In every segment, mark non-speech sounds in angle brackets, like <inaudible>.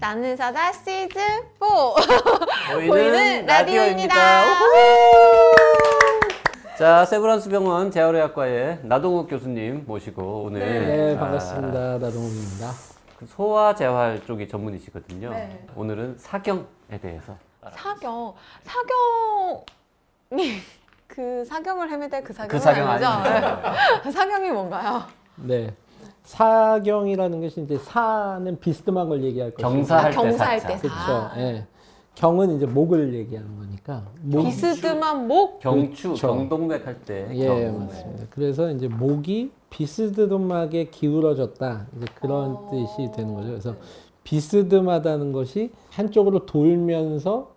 나는 사자 시즌 4 보이는, 라디오입니다. 라디오입니다. 자, 세브란스 병원 재활의학과의 나동욱 교수님 모시고 오늘 네, 아, 반갑습니다. 나동욱입니다. 그 소아 재활 쪽이 전문이시거든요. 네. 오늘은 사경에 대해서 사경 사경이 <laughs> 그 사경을 헤매대 그 사경은 그 사경 아니죠? 네. <laughs> 사경이 뭔가요? 네. 사경이라는 것이 이제 사는 비스듬한 걸 얘기할 것이고 경사할 때 경사할 사자. 때 사. 그렇죠. 예. 경은 이제 목을 얘기하는 거니까. 목, 비스듬한 목 경추, 그렇죠. 경동맥 할 때. 예, 경. 맞습니다. 그래서 이제 목이 비스듬하게 기울어졌다. 이제 그런 어. 뜻이 되는 거죠. 그래서 비스듬하다는 것이 한쪽으로 돌면서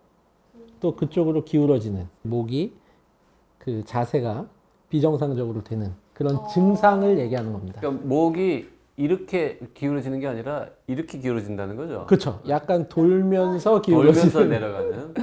또 그쪽으로 기울어지는 목이 그 자세가 비정상적으로 되는 그런 어. 증상을 얘기하는 겁니다. 그러니까 목이 이렇게 기울어지는 게 아니라 이렇게 기울어진다는 거죠. 그렇죠. 약간 돌면서 돌면서 기울어지는 내려가는.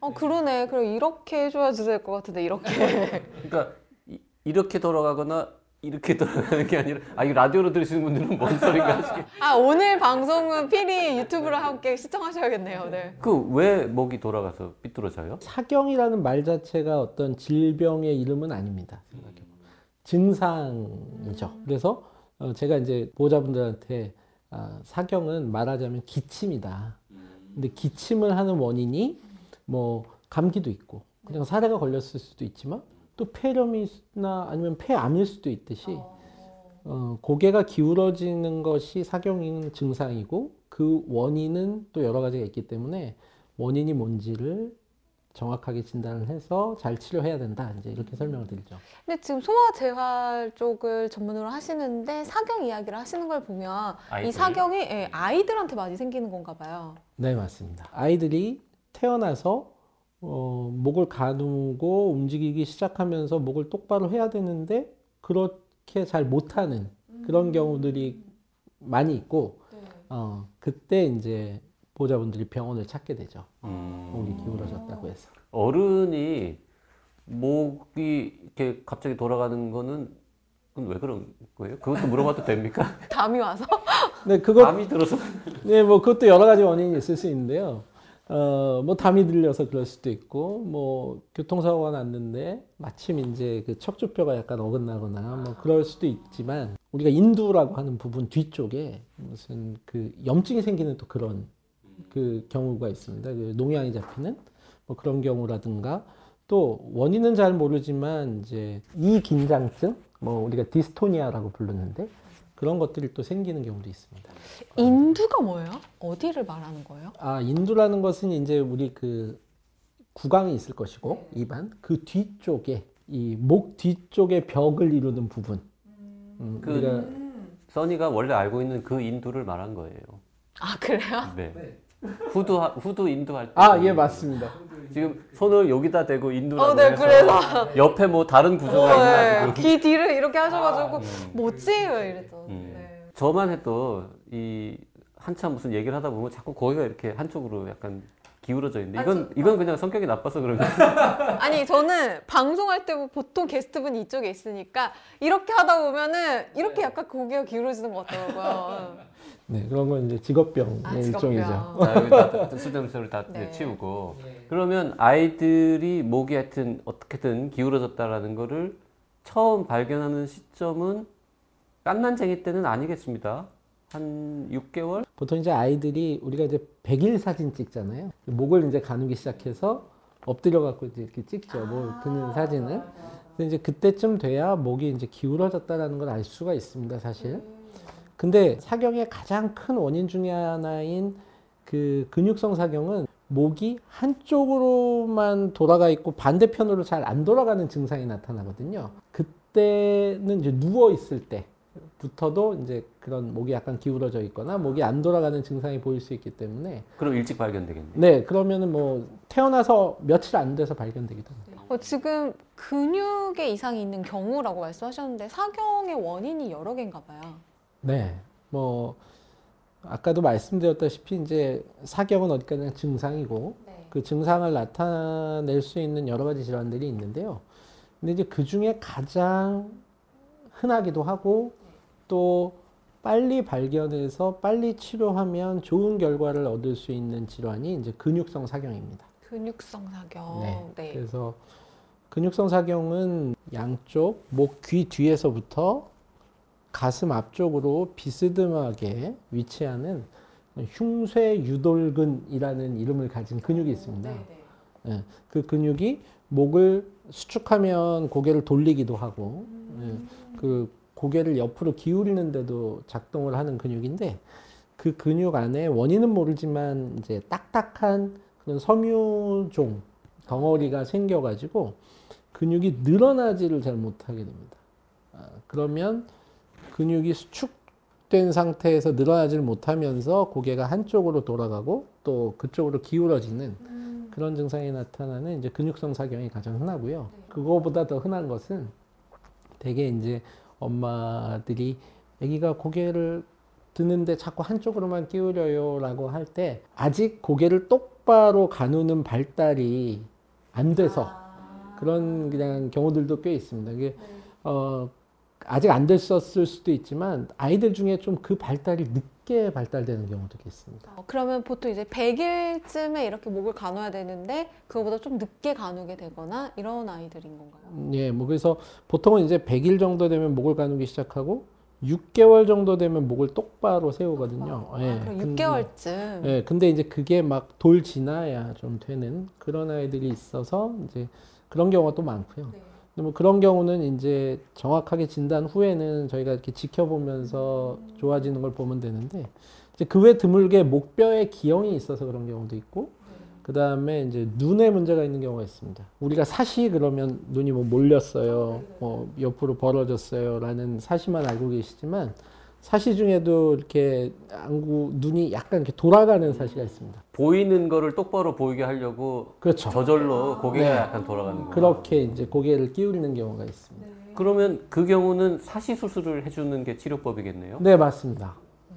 어 그러네 그럼 이렇게 해줘야지 될 것 같은데 이렇게 그러니까 이, 이렇게 돌아가거나 이렇게 돌아가는 게 아니라 아 이거 라디오로 들으시는 분들은 뭔 소리인가 하시게. 아 오늘 방송은 필히 유튜브로 함께 시청하셔야겠네요 네. 그 왜 목이 돌아가서 삐뚤어져요? 사경이라는 말 자체가 어떤 질병의 이름은 아닙니다. 증상이죠. 그래서 어, 제가 이제 보호자분들한테 아, 사경은 말하자면 기침이다. 근데 기침을 하는 원인이 뭐 감기도 있고 그냥 사례가 걸렸을 수도 있지만 또 폐렴이나 아니면 폐암일 수도 있듯이 어, 고개가 기울어지는 것이 사경인 증상이고 그 원인은 또 여러 가지가 있기 때문에 원인이 뭔지를 정확하게 진단을 해서 잘 치료해야 된다. 이제 이렇게 설명을 드리죠. 근데 지금 소아 재활 쪽을 전문으로 하시는데 사경 이야기를 하시는 걸 보면 이 아이들. 사경이 예, 아이들한테 많이 생기는 건가 봐요. 네, 맞습니다. 아이들이 태어나서 어, 목을 가누고 움직이기 시작하면서 목을 똑바로 해야 되는데 그렇게 잘 못하는 그런 경우들이 많이 있고 어, 그때 이제 보호자분들이 병원을 찾게 되죠. 목이 기울어졌다고 해서. 어른이 목이 이렇게 갑자기 돌아가는 거는 그건 왜 그런 거예요? 그것도 물어봐도 됩니까? <laughs> 담이 와서 네, 그것 감이 들어서 <laughs> 네, 뭐 그것도 여러 가지 원인이 있을 수 있는데요. 어, 뭐 담이 들려서 그럴 수도 있고, 뭐 교통사고가 났는데 마침 이제 그 척추뼈가 약간 어긋나거나 뭐 그럴 수도 있지만 우리가 인두라고 하는 부분 뒤쪽에 무슨 그 염증이 생기는 또 그런 그 경우가 있습니다. 그 농양이 잡히는 뭐 그런 경우라든가 또 원인은 잘 모르지만 이제 이 긴장증, 뭐 우리가 디스토니아라고 부르는데 그런 것들이 또 생기는 경우도 있습니다. 인두가 뭐예요? 어디를 말하는 거예요? 아, 인두라는 것은 이제 우리 그 구강이 있을 것이고 입안 그 뒤쪽에 이 목 뒤쪽에 벽을 이루는 부분. 음, 그- 우리가 써니가 원래 알고 있는 그 인두를 말한 거예요. 아 그래요? 네. 후두 후두 인두할 때. 아, 예, 맞습니다. 지금 손을 여기다 대고 인두라고 어, 네, 해서 그래서. 옆에 뭐 다른 구조가 있나 네, 지금. 귀 뒤를 이렇게 하셔가지고 뭐지? 왜 이랬죠. 음. 네. 저만 해도 이 한참 무슨 얘기를 하다 보면 자꾸 거기가 이렇게 한쪽으로 약간 기울어져 있는데 이건 이건 그냥 성격이 나빠서 그런 거예요. <laughs> 아니 저는 방송할 때 보통 게스트분이 이쪽에 있으니까 이렇게 하다 보면은 이렇게 약간 고개가 기울어지는 것 같더라고요. 네, 그런 건 이제 직업병의 아, 일종이죠. 직업병. 자, 여기 다 쓸데없는 다 네. 치우고 그러면 아이들이 목이 하여튼 어떻게든 기울어졌다라는 거를 처음 발견하는 시점은 깐난쟁이 때는 아니겠습니다. 한 6개월? 보통 이제 아이들이 우리가 이제 백일 사진 찍잖아요. 목을 이제 가누기 시작해서 엎드려 갖고 이렇게 찍죠. 뭐 드는 사진을. 근데 이제 그때쯤 돼야 목이 이제 기울어졌다라는 걸 알 수가 있습니다, 사실. 근데 사경의 가장 큰 원인 중에 하나인 그 근육성 사경은 목이 한쪽으로만 돌아가 있고 반대편으로 잘 안 돌아가는 증상이 나타나거든요. 그때는 이제 누워 있을 때부터도 이제 그런 목이 약간 기울어져 있거나 목이 안 돌아가는 증상이 보일 수 있기 때문에 그럼 일찍 발견되겠네. 네 그러면은 뭐 태어나서 며칠 안 돼서 발견되기도 합니다. 어, 지금 근육에 이상이 있는 경우라고 말씀하셨는데 사경의 원인이 여러 개인가 봐요. 네, 뭐 아까도 말씀드렸다시피 이제 사경은 어디까지나 증상이고 네. 그 증상을 나타낼 수 있는 여러 가지 질환들이 있는데요. 근데 이제 그 중에 가장 흔하기도 하고 또 빨리 발견해서 빨리 치료하면 좋은 결과를 얻을 수 있는 질환이 이제 근육성 사경입니다. 근육성 사경. 네. 네. 그래서 근육성 사경은 양쪽 목 귀 뒤에서부터 가슴 앞쪽으로 비스듬하게 위치하는 흉쇄 유돌근이라는 이름을 가진 근육이 있습니다. 예, 그 근육이 목을 수축하면 고개를 돌리기도 하고 예, 그 고개를 옆으로 기울이는데도 작동을 하는 근육인데 그 근육 안에 원인은 모르지만 이제 딱딱한 그런 섬유종 덩어리가 생겨가지고 근육이 늘어나지를 잘 못하게 됩니다. 아, 그러면 근육이 수축된 상태에서 늘어나지를 못하면서 고개가 한쪽으로 돌아가고 또 그쪽으로 기울어지는 그런 증상이 나타나는 이제 근육성 사경이 가장 흔하고요. 그거보다 더 흔한 것은 대개 이제 엄마들이 아기가 고개를 드는데 자꾸 한쪽으로만 기울여요라고 할 때 아직 고개를 똑바로 가누는 발달이 안 돼서 그런 그냥 경우들도 꽤 있습니다. 이게 어 아직 안 됐었을 수도 있지만 아이들 중에 좀 그 발달이 늦게 발달되는 경우도 있습니다. 어, 그러면 보통 이제 100일쯤에 이렇게 목을 가눠야 되는데 그거보다 좀 늦게 가누게 되거나 이런 아이들인 건가요? 음, 예, 뭐 그래서 보통은 이제 100일 정도 되면 목을 가누기 시작하고 6개월 정도 되면 목을 똑바로 세우거든요. 예, 아, 그럼 근데- 6개월쯤. 예, 근데 이제 그게 막 돌 지나야 좀 되는 그런 아이들이 있어서 이제 그런 경우가 또 많고요. 네. 근데 뭐 그런 경우는 이제 정확하게 진단 후에는 저희가 이렇게 지켜보면서 좋아지는 걸 보면 되는데 그 외 드물게 목뼈에 기형이 있어서 그런 경우도 있고 그 다음에 이제 눈에 문제가 있는 경우가 있습니다. 우리가 사시 그러면 눈이 뭐 몰렸어요, 뭐 옆으로 벌어졌어요 라는 사시만 알고 계시지만 사시 중에도 이렇게 안구 눈이 약간 이렇게 돌아가는 사시가 있습니다. 보이는 거를 똑바로 보이게 하려고 그렇죠. 저절로 고개가 네. 약간 돌아가는 거. 그렇게 이제 고개를 끼우리는 경우가 있습니다. 그러면 그 경우는 사시 수술을 해주는 게 치료법이겠네요. 네, 맞습니다.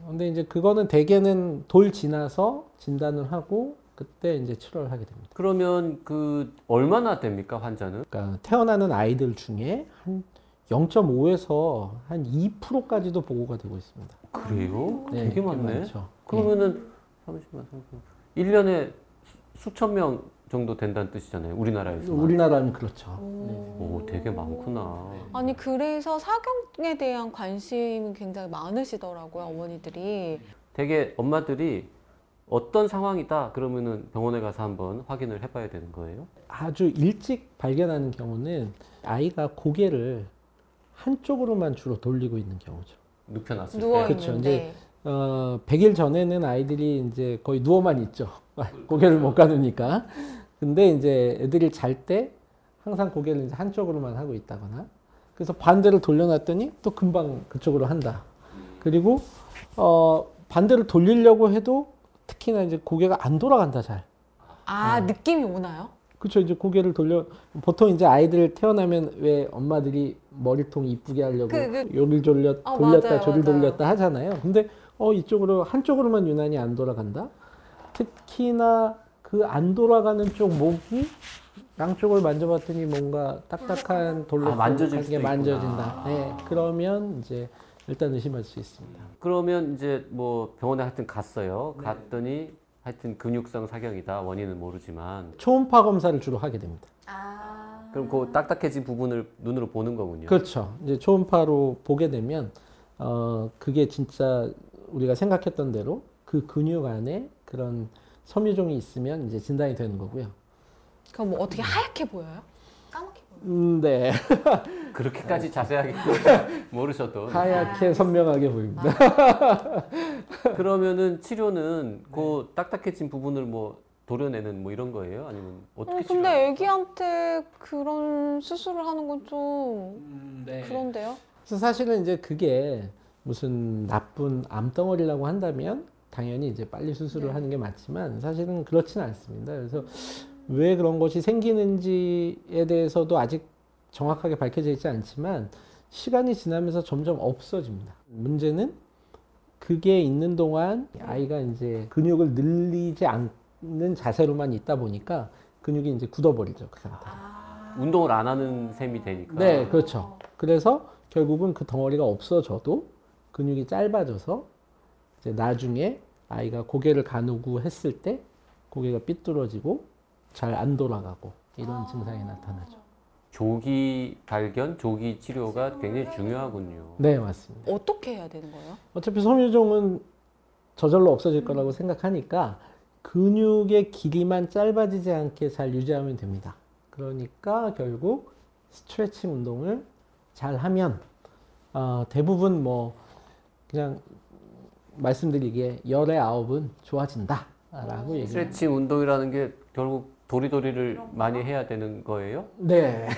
근데 이제 그거는 대개는 돌 지나서 진단을 하고 그때 이제 치료를 하게 됩니다. 그러면 그 얼마나 됩니까 환자는? 그러니까 태어나는 아이들 중에 한 0.5에서 한 2%까지도 보고가 되고 있습니다. 그래요? 네, 되게 꽤 많네. 많죠. 그러면은 잠시만, 잠시만. 1년에 수천 명 정도 된다는 뜻이잖아요. 우리나라에서. 우리나라는 그렇죠. 오, 되게 많구나. 아니 그래서 사경에 대한 관심이 굉장히 많으시더라고요 어머니들이. 되게 엄마들이 어떤 상황이다 그러면은 병원에 가서 한번 확인을 해봐야 되는 거예요. 아주 일찍 발견하는 경우는 아이가 고개를 한쪽으로만 주로 돌리고 있는 경우죠. 눕혀놨을 누워 때. 그쵸, 있는데. 어, 100일 전에는 아이들이 이제 거의 누워만 있죠. <laughs> 고개를 못 가누니까. 근데 이제 애들이 잘 때 항상 고개를 이제 한쪽으로만 하고 있다거나. 그래서 반대로 돌려놨더니 또 금방 그쪽으로 한다. 그리고, 어, 반대로 돌리려고 해도 특히나 이제 고개가 안 돌아간다, 잘. 아 느낌이 오나요? 그렇죠. 이제 고개를 돌려 보통 이제 아이들 태어나면 왜 엄마들이 머리통 이쁘게 하려고 그, 그- 여길 돌려 아, 돌렸다 맞아요, 저를 맞아요. 돌렸다 하잖아요. 근데 어 이쪽으로 한쪽으로만 유난히 안 돌아간다. 특히나 그 안 돌아가는 쪽 목이 양쪽을 만져봤더니 뭔가 딱딱한 돌로 아, 만져질 게 있구나. 만져진다. 네, 그러면 이제 일단 의심할 수 있습니다. 그러면 이제 뭐 병원에 하여튼 갔어요. 갔더니 하여튼 근육성 사경이다. 원인은 모르지만 초음파 검사를 주로 하게 됩니다. 아. 그럼 그 딱딱해진 부분을 눈으로 보는 거군요. 그렇죠. 이제 초음파로 보게 되면 어 그게 진짜 우리가 생각했던 대로 그 근육 안에 그런 섬유종이 있으면 이제 진단이 되는 거고요. 그럼 뭐 어떻게 하얗게 보여요? 까맣게 보여요? 음, 네. <laughs> 그렇게까지 자세하게 <laughs> 모르셔도 하얗게 선명하게 보입니다. <laughs> 그러면은 치료는 그 딱딱해진 부분을 뭐 도려내는 뭐 이런 거예요? 아니면 어떻게 어, 치료? 근데 애기한테 그런 수술을 하는 건 좀 음, 네. 그런데요? 그래서 사실은 이제 그게 무슨 나쁜 암덩어리라고 한다면 당연히 이제 빨리 수술을 하는 게 맞지만 사실은 그렇지는 않습니다. 그래서 왜 그런 것이 생기는지에 대해서도 아직 정확하게 밝혀져 있지 않지만 시간이 지나면서 점점 없어집니다. 문제는 그게 있는 동안 아이가 이제 근육을 늘리지 않는 자세로만 있다 보니까 근육이 이제 굳어버리죠 그 상태. 운동을 안 하는 셈이 되니까. 네, 그렇죠. 그래서 결국은 그 덩어리가 없어져도 근육이 짧아져서 이제 나중에 아이가 고개를 가누고 했을 때 고개가 삐뚤어지고 잘 안 돌아가고 이런 증상이 나타나죠. 조기 발견, 조기 치료가 굉장히 중요하군요. 네, 맞습니다. 어떻게 해야 되는 거예요? 어차피 섬유종은 저절로 없어질 거라고 생각하니까 근육의 길이만 짧아지지 않게 잘 유지하면 됩니다. 그러니까 결국 스트레칭 운동을 잘 하면 어, 대부분 뭐 그냥 말씀드리기에 열의 아홉은 좋아진다라고 얘기해요. 스트레칭 운동이라는 게 결국 도리도리를 많이 해야 되는 거예요? 네,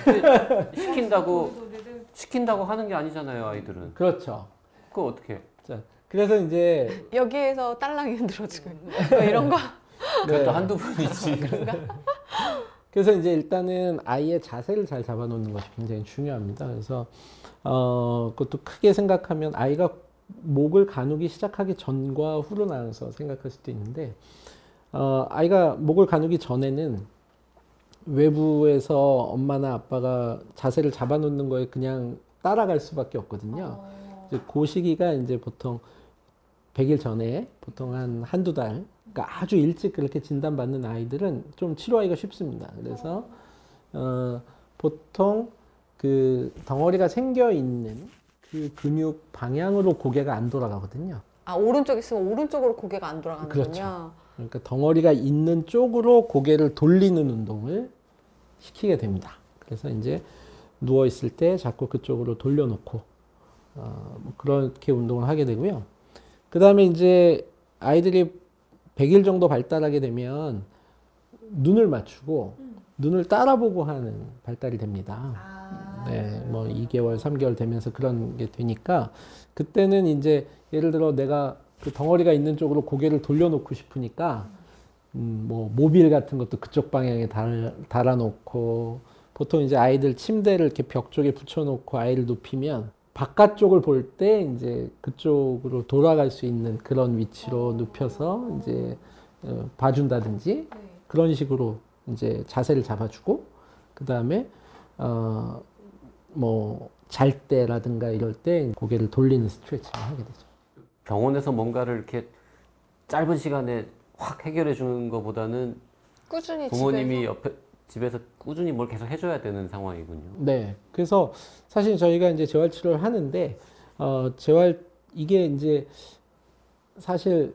시킨다고 <laughs> 시킨다고 하는 게 아니잖아요, 아이들은. 그렇죠. 그거 어떻게? 해? 자, 그래서 이제 <laughs> 여기에서 딸랑이 흔들어주고 뭐 이런 거. 네. 또 한두 분이지. <laughs> 그래서 이제 일단은 아이의 자세를 잘 잡아놓는 것이 굉장히 중요합니다. 그래서 어 그것도 크게 생각하면 아이가 목을 가누기 시작하기 전과 후로 나눠서 생각할 수도 있는데 어 아이가 목을 가누기 전에는 외부에서 엄마나 아빠가 자세를 잡아놓는 거에 그냥 따라갈 수밖에 없거든요. 이제 그 시기가 이제 보통 100일 전에 보통 한 한두 달, 그러니까 아주 일찍 그렇게 진단받는 아이들은 좀 치료하기가 쉽습니다. 그래서, 어, 보통 그 덩어리가 생겨 있는 그 근육 방향으로 고개가 안 돌아가거든요. 아 오른쪽 있으면 오른쪽으로 고개가 안 돌아가는군요. 그렇죠. 그러니까 덩어리가 있는 쪽으로 고개를 돌리는 운동을 시키게 됩니다. 그래서 이제 누워 있을 때 자꾸 그쪽으로 돌려놓고 어, 뭐 그렇게 운동을 하게 되고요. 그 다음에 이제 아이들이 100일 정도 발달하게 되면 눈을 맞추고 눈을 따라보고 하는 발달이 됩니다. 네, 뭐 2개월, 3개월 되면서 그런 게 되니까 그때는 이제 예를 들어 내가 그 덩어리가 있는 쪽으로 고개를 돌려놓고 싶으니까 음, 뭐 모빌 같은 것도 그쪽 방향에 달, 달아놓고 보통 이제 아이들 침대를 이렇게 벽 쪽에 붙여놓고 아이를 눕히면 바깥쪽을 볼 때 이제 그쪽으로 돌아갈 수 있는 그런 위치로 눕혀서 이제 어, 봐준다든지 그런 식으로 이제 자세를 잡아주고 그 다음에 어, 뭐 잘 때라든가 이럴 때 고개를 돌리는 스트레칭을 하게 되죠. 병원에서 뭔가를 이렇게 짧은 시간에 확 해결해 주는 것보다는 꾸준히 부모님이 집에서. 옆에 집에서 꾸준히 뭘 계속 해줘야 되는 상황이군요. 네. 그래서 사실 저희가 이제 재활 치료를 하는데 어 재활 이게 이제 사실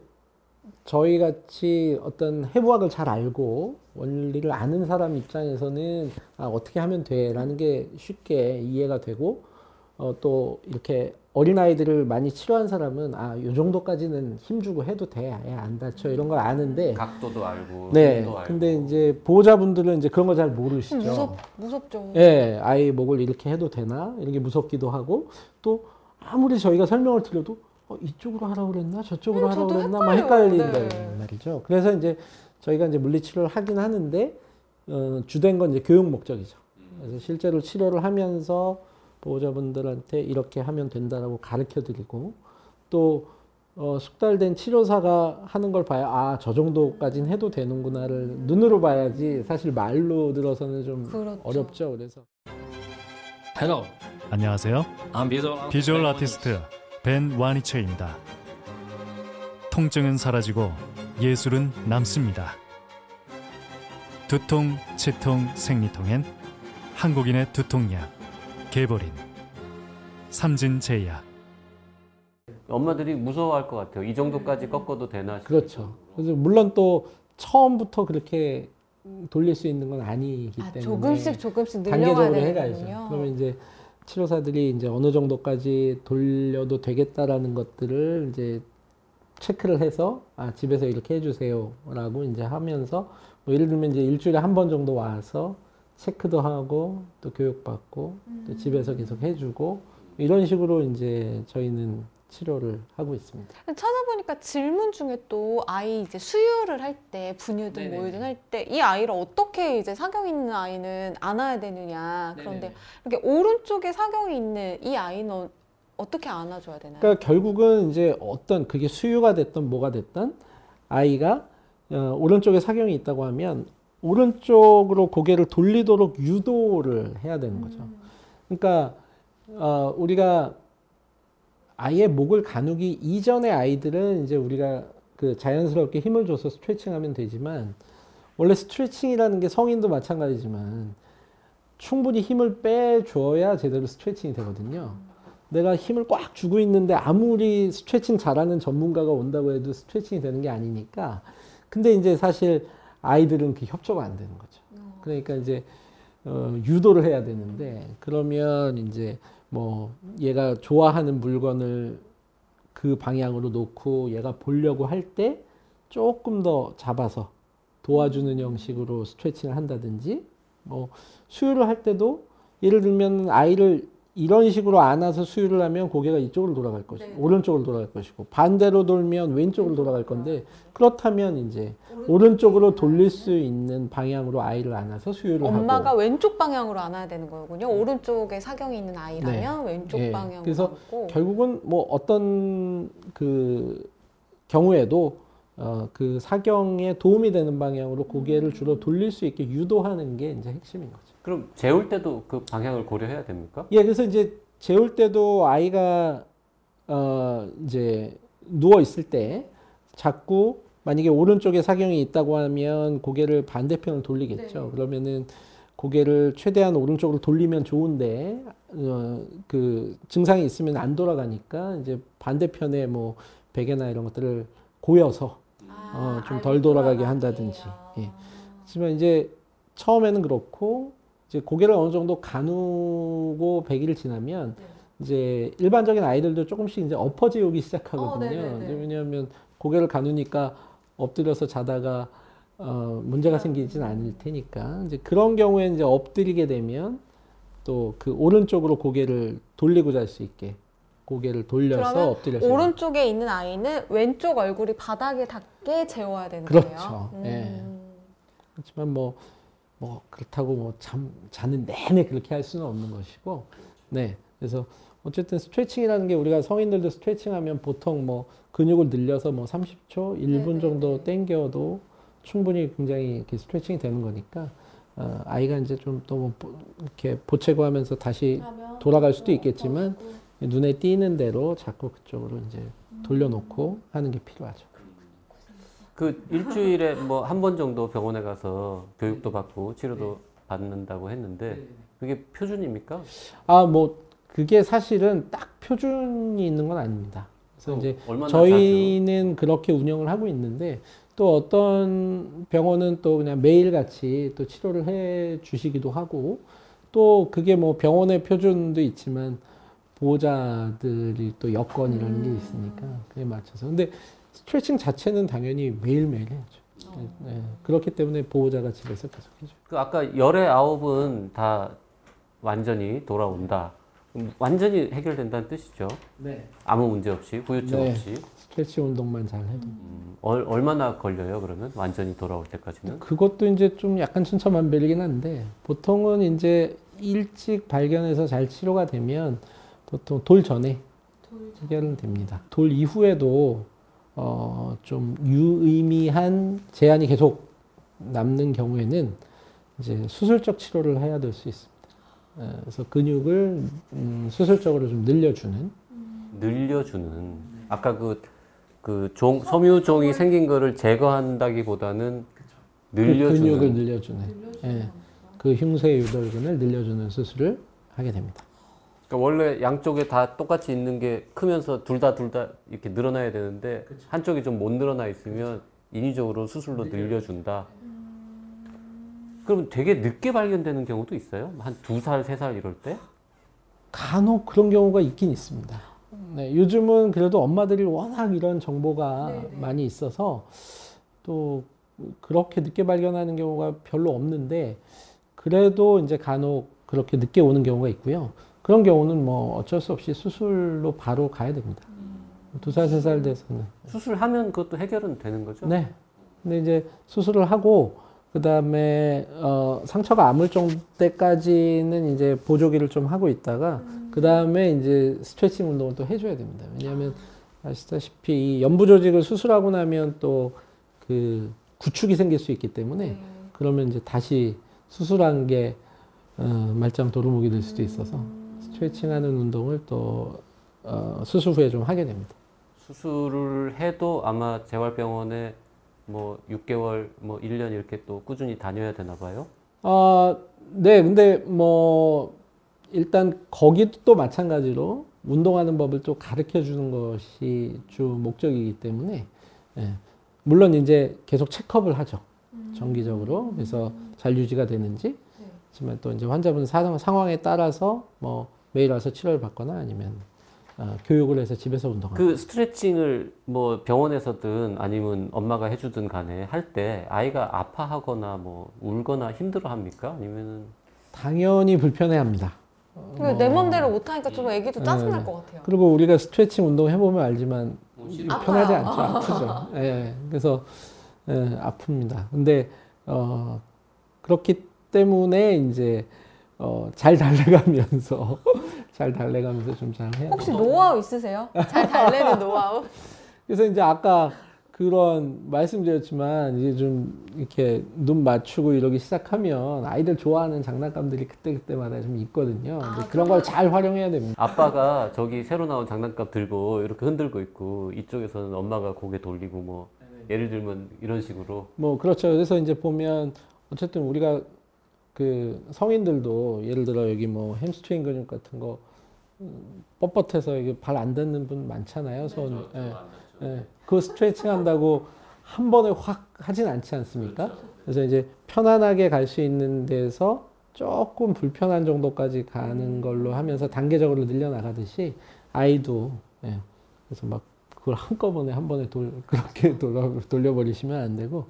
저희 같이 어떤 해부학을 잘 알고 원리를 아는 사람 입장에서는 아, 어떻게 하면 돼라는 게 쉽게 이해가 되고 어, 또 이렇게 어린 아이들을 많이 치료한 사람은 아, 요 정도까지는 힘주고 해도 돼, 애안 다쳐 이런 걸 아는데 각도도 알고 네. 알고. 근데 이제 보호자분들은 이제 그런 걸잘 모르시죠. 무섭 무섭죠. 예, 아이 목을 이렇게 해도 되나? 이런 게 무섭기도 하고, 또 아무리 저희가 설명을 드려도, 어, 이쪽으로 하라고 그랬나? 저쪽으로 음, 하라고 그랬나? 막 헷갈려요. 헷갈린다는 네. 말이죠. 그래서 이제 저희가 이제 물리치료를 하긴 하는데, 어, 주된 건 이제 교육 목적이죠. 그래서 실제로 치료를 하면서 보호자분들한테 이렇게 하면 된다라고 가르쳐 드리고, 또, 어, 숙달된 치료사가 하는 걸 봐야, 아, 저 정도까지는 해도 되는구나를 눈으로 봐야지 사실 말로 들어서는 좀 그렇죠. 어렵죠. 그래서. Hello, 안녕하세요. I'm visual, 비주얼 아티스트 벤 와니처입니다. 통증은 사라지고 예술은 남습니다. 두통, 치통, 생리통엔 한국인의 두통약 개보린 삼진제약 엄마들이 무서워할 것 같아요. 이 정도까지 꺾어도 되나? 싶어요. 그렇죠. 그래서 물론 또 처음부터 그렇게 돌릴 수 있는 건 아니기 아, 때문에 조금씩 조금씩 단계적으로 해가야죠. 그러면 이제 치료사들이 이제 어느 정도까지 돌려도 되겠다라는 것들을 이제 체크를 해서 아 집에서 이렇게 해주세요라고 이제 하면서 뭐 예를 들면 이제 일주일에 한 번 정도 와서 체크도 하고 또 교육받고 또 집에서 계속 해주고 이런 식으로 이제 저희는 치료를 하고 있습니다. 찾아보니까 질문 중에 또 아이 이제 수유를 할 때 분유든 네네네. 모유든 할 때 이 아이를 어떻게 이제 사경이 있는 아이는 안아야 되느냐 그런데 이렇게 오른쪽에 사경이 있는 이 아이는 어- 어떻게 안아줘야 되나요? 그러니까 결국은 이제 어떤 그게 수유가 됐던 뭐가 됐던 아이가 어, 오른쪽에 사경이 있다고 하면 오른쪽으로 고개를 돌리도록 유도를 해야 되는 거죠. 그러니까 어, 우리가 아이의 목을 가누기 이전의 아이들은 이제 우리가 그 자연스럽게 힘을 줘서 스트레칭하면 되지만 원래 스트레칭이라는 게 성인도 마찬가지지만 충분히 힘을 빼줘야 제대로 스트레칭이 되거든요. 내가 힘을 꽉 주고 있는데 아무리 스트레칭 잘하는 전문가가 온다고 해도 스트레칭이 되는 게 아니니까. 근데 이제 사실 아이들은 그 협조가 안 되는 거죠. 그러니까 이제 어, 유도를 해야 되는데 그러면 이제 뭐 얘가 좋아하는 물건을 그 방향으로 놓고 얘가 보려고 할 때 조금 더 잡아서 도와주는 형식으로 스트레칭을 한다든지 뭐 수유를 할 때도 예를 들면 아이를 이런 식으로 안아서 수유를 하면 고개가 이쪽으로 돌아갈 것이고 오른쪽으로 돌아갈 것이고 반대로 돌면 왼쪽으로 돌아갈 건데 그렇다면 이제 오른쪽으로 돌릴 수 있는 방향으로 아이를 안아서 수유를 엄마가 하고 왼쪽 방향으로 안아야 되는 거군요. 오른쪽에 사경이 있는 아이라면 왼쪽 예. 방향으로 그래서 안고. 결국은 뭐 어떤 그 경우에도 어, 그 사경에 도움이 되는 방향으로 고개를 주로 돌릴 수 있게 유도하는 게 이제 핵심인 거죠. 그럼 재울 때도 그 방향을 고려해야 됩니까? 예, 그래서 이제 재울 때도 아이가 어 이제 누워 있을 때 자꾸 만약에 오른쪽에 사경이 있다고 하면 고개를 반대편을 돌리겠죠. 그러면은 고개를 최대한 오른쪽으로 돌리면 좋은데 어, 그 증상이 있으면 안 돌아가니까 이제 반대편에 뭐 베개나 이런 것들을 고여서 어, 좀 덜 돌아가게 한다든지. 예. 하지만 이제 처음에는 그렇고 이제 고개를 어느 정도 가누고 100일을 지나면 이제 일반적인 아이들도 조금씩 이제 엎어져 오기 시작하거든요. 이제 왜냐하면 고개를 가누니까 엎드려서 자다가 어, 문제가 생기진 않을 테니까 이제 그런 경우에 이제 엎드리게 되면 또 그 오른쪽으로 고개를 돌리고 잘 수 있게 고개를 돌려서 엎드려서 오른쪽에 있는 아이는 왼쪽 얼굴이 바닥에 닿게 재워야 되는 그렇죠. 거예요. 예. 음. 그렇지만 뭐, 뭐 그렇다고 뭐 잠 자는 내내 그렇게 할 수는 없는 것이고, 네. 그래서 어쨌든 스트레칭이라는 게 우리가 성인들도 스트레칭하면 보통 뭐 근육을 늘려서 뭐 30초, 1분 정도 당겨도 충분히 굉장히 이렇게 스트레칭이 되는 거니까 어, 아이가 이제 좀 또 이렇게 보채고 하면서 다시 돌아갈 수도 있겠지만 눈에 띄는 대로 자꾸 그쪽으로 이제 돌려놓고 하는 게 필요하죠. 그 일주일에 뭐 한 번 정도 병원에 가서 교육도 받고 치료도 받는다고 했는데 그게 표준입니까? 아, 뭐 그게 사실은 딱 표준이 있는 건 아닙니다. 그래서 이제 얼마나 저희는 그렇게 운영을 하고 있는데 또 어떤 병원은 또 그냥 매일 같이 또 치료를 해 주시기도 하고 또 그게 뭐 병원의 표준도 있지만 보호자들이 또 여건이라는 게 있으니까 그에 맞춰서 근데 스트레칭 자체는 당연히 매일매일 해야죠. 네, 그렇기 때문에 보호자가 집에서 계속 해줘. 그 아까 열의 아홉은 다 완전히 돌아온다. 완전히 해결된다는 뜻이죠. 네. 아무 문제 없이 후유증 네. 없이 스트레칭 운동만 잘 해도. 음, 얼, 얼마나 걸려요? 그러면 완전히 돌아올 때까지는? 그것도 이제 좀 약간 천차만별이긴 한데 보통은 이제 일찍 발견해서 잘 치료가 되면 보통 돌 전에 해결은 됩니다. 돌 이후에도 어, 좀 유의미한 제한이 계속 남는 경우에는 이제 수술적 치료를 해야 될 수 있습니다. 예, 그래서 근육을 음, 수술적으로 좀 늘려주는. 늘려주는. 아까 그, 그 종, 섬유종이 생긴 거를 제거한다기보다는 그 근육을 늘려주는. 늘려주는 예, 그 흉쇄 유돌근을 늘려주는 수술을 하게 됩니다. 그러니까 원래 양쪽에 다 똑같이 있는 게 크면서 둘 다 둘 다 이렇게 늘어나야 되는데 한쪽이 좀 못 늘어나 있으면 인위적으로 수술로 늘려준다. 그럼 되게 늦게 발견되는 경우도 있어요? 한 두 살, 세 살 이럴 때? 간혹 그런 경우가 있긴 있습니다. 네, 요즘은 그래도 엄마들이 워낙 이런 정보가 많이 있어서 또 그렇게 늦게 발견하는 경우가 별로 없는데 그래도 이제 간혹 그렇게 늦게 오는 경우가 있고요. 그런 경우는 뭐 어쩔 수 없이 수술로 바로 가야 됩니다. 두 살, 세 살 돼서는. 수술하면 그것도 해결은 되는 거죠? 네. 근데 이제 수술을 하고 그 다음에 어, 상처가 아물 정도 때까지는 이제 보조기를 좀 하고 있다가 그 다음에 이제 스트레칭 운동을 또 해줘야 됩니다. 왜냐하면 아시다시피 이 연부 조직을 수술하고 나면 또 그 구축이 생길 수 있기 때문에 그러면 이제 다시 수술한 게 어, 말짱 도루묵이 될 수도 있어서 스트레칭하는 운동을 또 어, 수술 후에 좀 하게 됩니다. 수술을 해도 아마 재활병원에 뭐 6개월, 뭐 1년 이렇게 또 꾸준히 다녀야 되나 봐요. 아, 네, 근데 뭐 일단 거기도 또 마찬가지로 운동하는 법을 또 가르쳐 주는 것이 주 목적이기 때문에 예. 물론 이제 계속 체크업을 하죠. 정기적으로 그래서 잘 유지가 되는지 하지만 또 이제 환자분 사- 상황에 따라서 뭐 매일 와서 치료를 받거나 아니면 어, 교육을 해서 집에서 운동하고 그 스트레칭을 뭐 병원에서든 아니면 엄마가 해주든 간에 할 때 아이가 아파하거나 뭐 울거나 힘들어 합니까? 아니면은 당연히 불편해합니다. 근데 내 맘대로 못하니까 좀 애기도 짜증날 것 같아요. 그리고 우리가 스트레칭 운동 해보면 알지만 편하지 아파요. 않죠, 아프죠. <laughs> 예, 그래서 예, 아픕니다. 근데 어, 그렇기 때문에 이제 어, 잘 달래가면서 <laughs> 잘 달래가면서 좀 잘 해야 혹시. 노하우 있으세요? 잘 달래는 노하우? <laughs> 그래서 이제 아까 그런 말씀드렸지만 이제 좀 이렇게 눈 맞추고 이러기 시작하면 아이들 좋아하는 장난감들이 그때 그때마다 좀 있거든요. 근데 그런 걸 잘 활용해야 됩니다. 아빠가 저기 새로 나온 장난감 들고 이렇게 흔들고 있고 이쪽에서는 엄마가 고개 돌리고 뭐 예를 들면 이런 식으로 뭐 그렇죠. 그래서 이제 보면 어쨌든 우리가 그 성인들도 예를 들어 여기 뭐 햄스트링 근육 같은 거 음, 뻣뻣해서 이게 발 안 닿는 분 많잖아요. 손. 예. 예. 그 스트레칭 한다고 한 번에 확 하진 않지 않습니까? 그래서 이제 편안하게 갈 수 있는 데서 조금 불편한 정도까지 가는 걸로 하면서 단계적으로 늘려나가듯이 아이도 예. 그래서 막 그걸 한꺼번에 한 번에 돌, 그렇게 <laughs> 돌아, 돌려버리시면 안 되고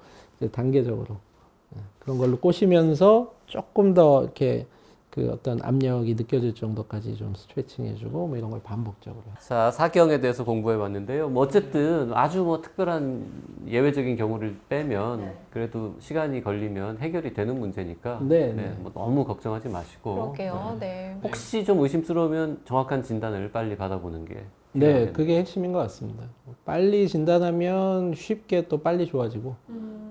단계적으로 예, 그런 걸로 꼬시면서 조금 더 이렇게 그 어떤 압력이 느껴질 정도까지 좀 스트레칭 해주고 뭐 이런 걸 반복적으로 자 사경에 대해서 공부해 봤는데요. 뭐 어쨌든 아주 뭐 특별한 예외적인 경우를 빼면 그래도 시간이 걸리면 해결이 되는 문제니까 네, 네. 뭐 너무 걱정하지 마시고 그럴게요. 네. 혹시 좀 의심스러우면 정확한 진단을 빨리 받아보는 게 네. 그게 핵심인 것 같습니다. 빨리 진단하면 쉽게 또 빨리 좋아지고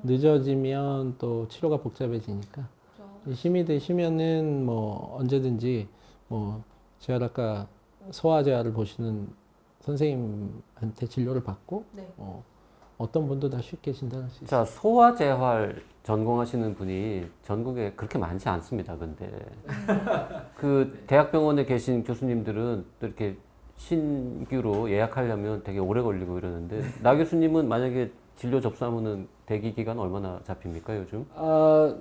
늦어지면 또 치료가 복잡해지니까 힘이 되시면은 뭐 언제든지 뭐 재활학과 소아재활을 보시는 선생님한테 진료를 받고 네. 어, 어떤 분도 다 쉽게 진단할 수 있어요. 자 소아재활 전공하시는 분이 전국에 그렇게 많지 않습니다. 근데 그 대학병원에 계신 교수님들은 또 이렇게 신규로 예약하려면 되게 오래 걸리고 이러는데 나 교수님은 만약에 진료 접수하면은 대기 기간 얼마나 잡힙니까 요즘? 아,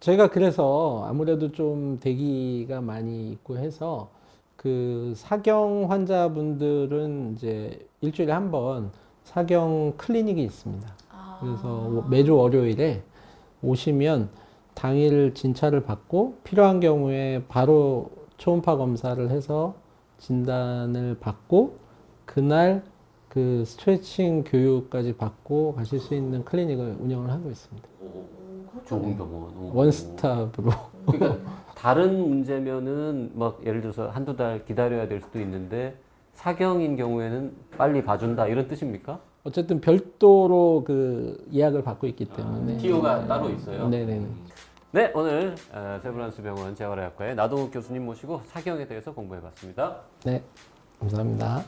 저희가 그래서 아무래도 좀 대기가 많이 있고 해서 그 사경 환자분들은 이제 일주일에 한 번 사경 클리닉이 있습니다. 그래서 매주 월요일에 오시면 당일 진찰을 받고 필요한 경우에 바로 초음파 검사를 해서 진단을 받고 그날 그 스트레칭 교육까지 받고 가실 수 있는 클리닉을 운영을 하고 있습니다. 좋은 병원. 오. 원스톱으로. <laughs> 그러니까 다른 문제면은 막 예를 들어서 한두 달 기다려야 될 수도 있는데 사경인 경우에는 빨리 봐준다 이런 뜻입니까? 어쨌든 별도로 그 예약을 받고 있기 때문에. 티오가 따로 있어요. 네네네. 네, 오늘 어, 세브란스 병원 재활의학과의 나동욱 교수님 모시고 사경에 대해서 공부해봤습니다. 네. 감사합니다.